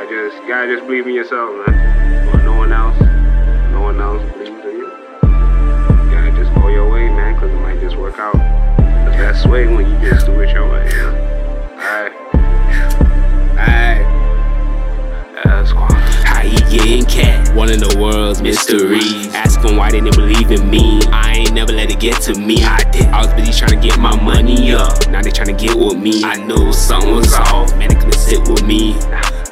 just gotta just believe in yourself, man. Or no one else, no one else believes in you. You gotta just go your way, man, cause it might just work out the best way when you just do it your way. You know? Alright. Alright. That's. How he getting cat? One of the world's mysteries. Ask him why they didn't believe in me. I ain't never let it get to me. I did. I was busy trying to get my money up. Now they trying to get with me. I knew something was off. Man, they couldn't sit with me.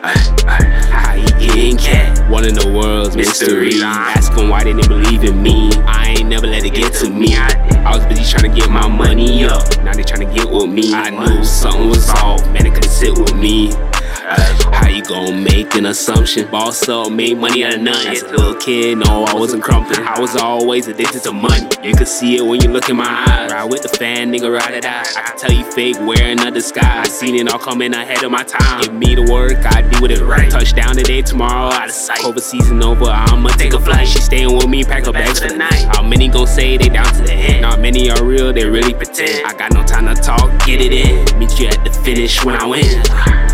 He getting cat? One of the world's mysteries. Ask him why they didn't believe in me. I ain't never let it get to me. I was busy trying to get my money up. Now they trying to get with me. I knew something was off. Man, it couldn't sit with me. How you gon' make an assumption? Boss up, made money out of nothing. As a little kid, no, I wasn't crumping. I was always addicted to money. You could see it when you look in my eyes. Ride with the fan, nigga, ride it out. I can tell you fake, wearing a disguise. I seen it all coming ahead of my time. Give me the work, I do it right. Touchdown today, tomorrow, out of sight. Over season over, I'ma take a flight. She staying with me, pack her bags for the night. How many gon' say they down to the end? Not many are real, they really pretend. I got no time to talk, get it in. Meet you at the finish when I win.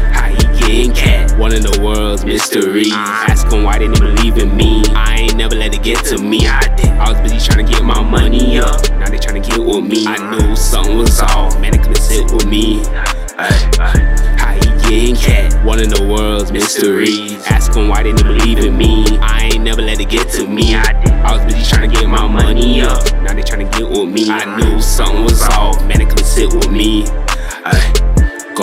He cat? One of the world's mysteries. Ask him why they didn't believe in me. I ain't never let it get to me. I did. I was busy trying to get my money up. Now they trying to get with me. I knew something was off. Man, they couldn't sit with me. How he getting cat? One of the world's mysteries. Ask him why they didn't believe in me. I ain't never let it get to me. I did. I was busy trying to get my money up. Now they trying to get with me. I knew something was off. Man, they couldn't sit with me.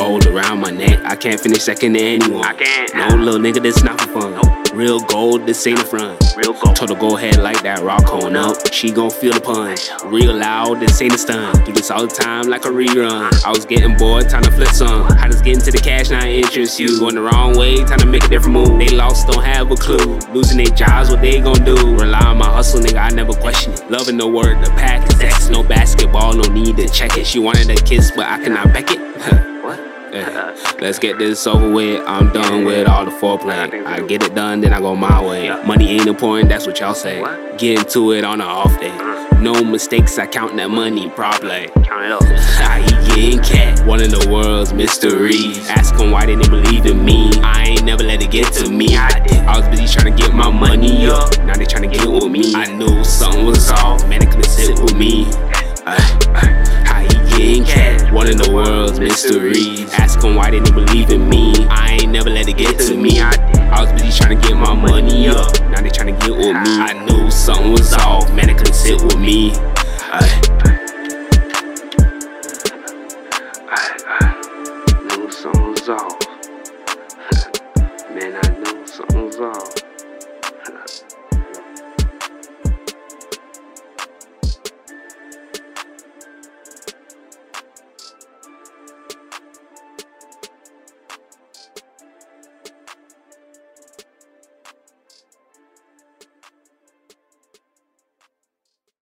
Gold around my neck, I can't finish second to anyone. I can't. No little nigga, this not for fun. Real gold, this ain't a front. Real gold. Told her go ahead like that, rock on up. She gon' feel the punch. Real loud, this ain't a stunt. Do this all the time like a rerun. I was getting bored, time to flip some. How does getting to the cash not interest you? Going the wrong way, time to make a different move. They lost, don't have a clue. Losing their jobs, what they gon' do? Rely on my hustle, nigga, I never question it. Loving the word, the pack is X. No basketball, no need to check it. She wanted a kiss, but I cannot back it. Let's get this over with. I'm done with all the foreplay. I get it done, then I go my way. Money ain't important, that's what y'all say. Get into it on an off day. No mistakes, I count that money properly. Count it up. Getting cat? One of the world's mysteries. Ask him why they didn't believe in me. I ain't never let it get to me. I was busy trying to get my money up. Now they trying to get with me. I knew something was off. Man, they couldn't sit with me. Cat? One of the world's mysteries. Ask him why they didn't believe in me. I ain't never let it get to me. I. I was busy trying to get my money up. Now they trying to get with me. I knew something was off. Man, they couldn't sit with me. Ay. I, I knew something was off. Man, I knew something was off.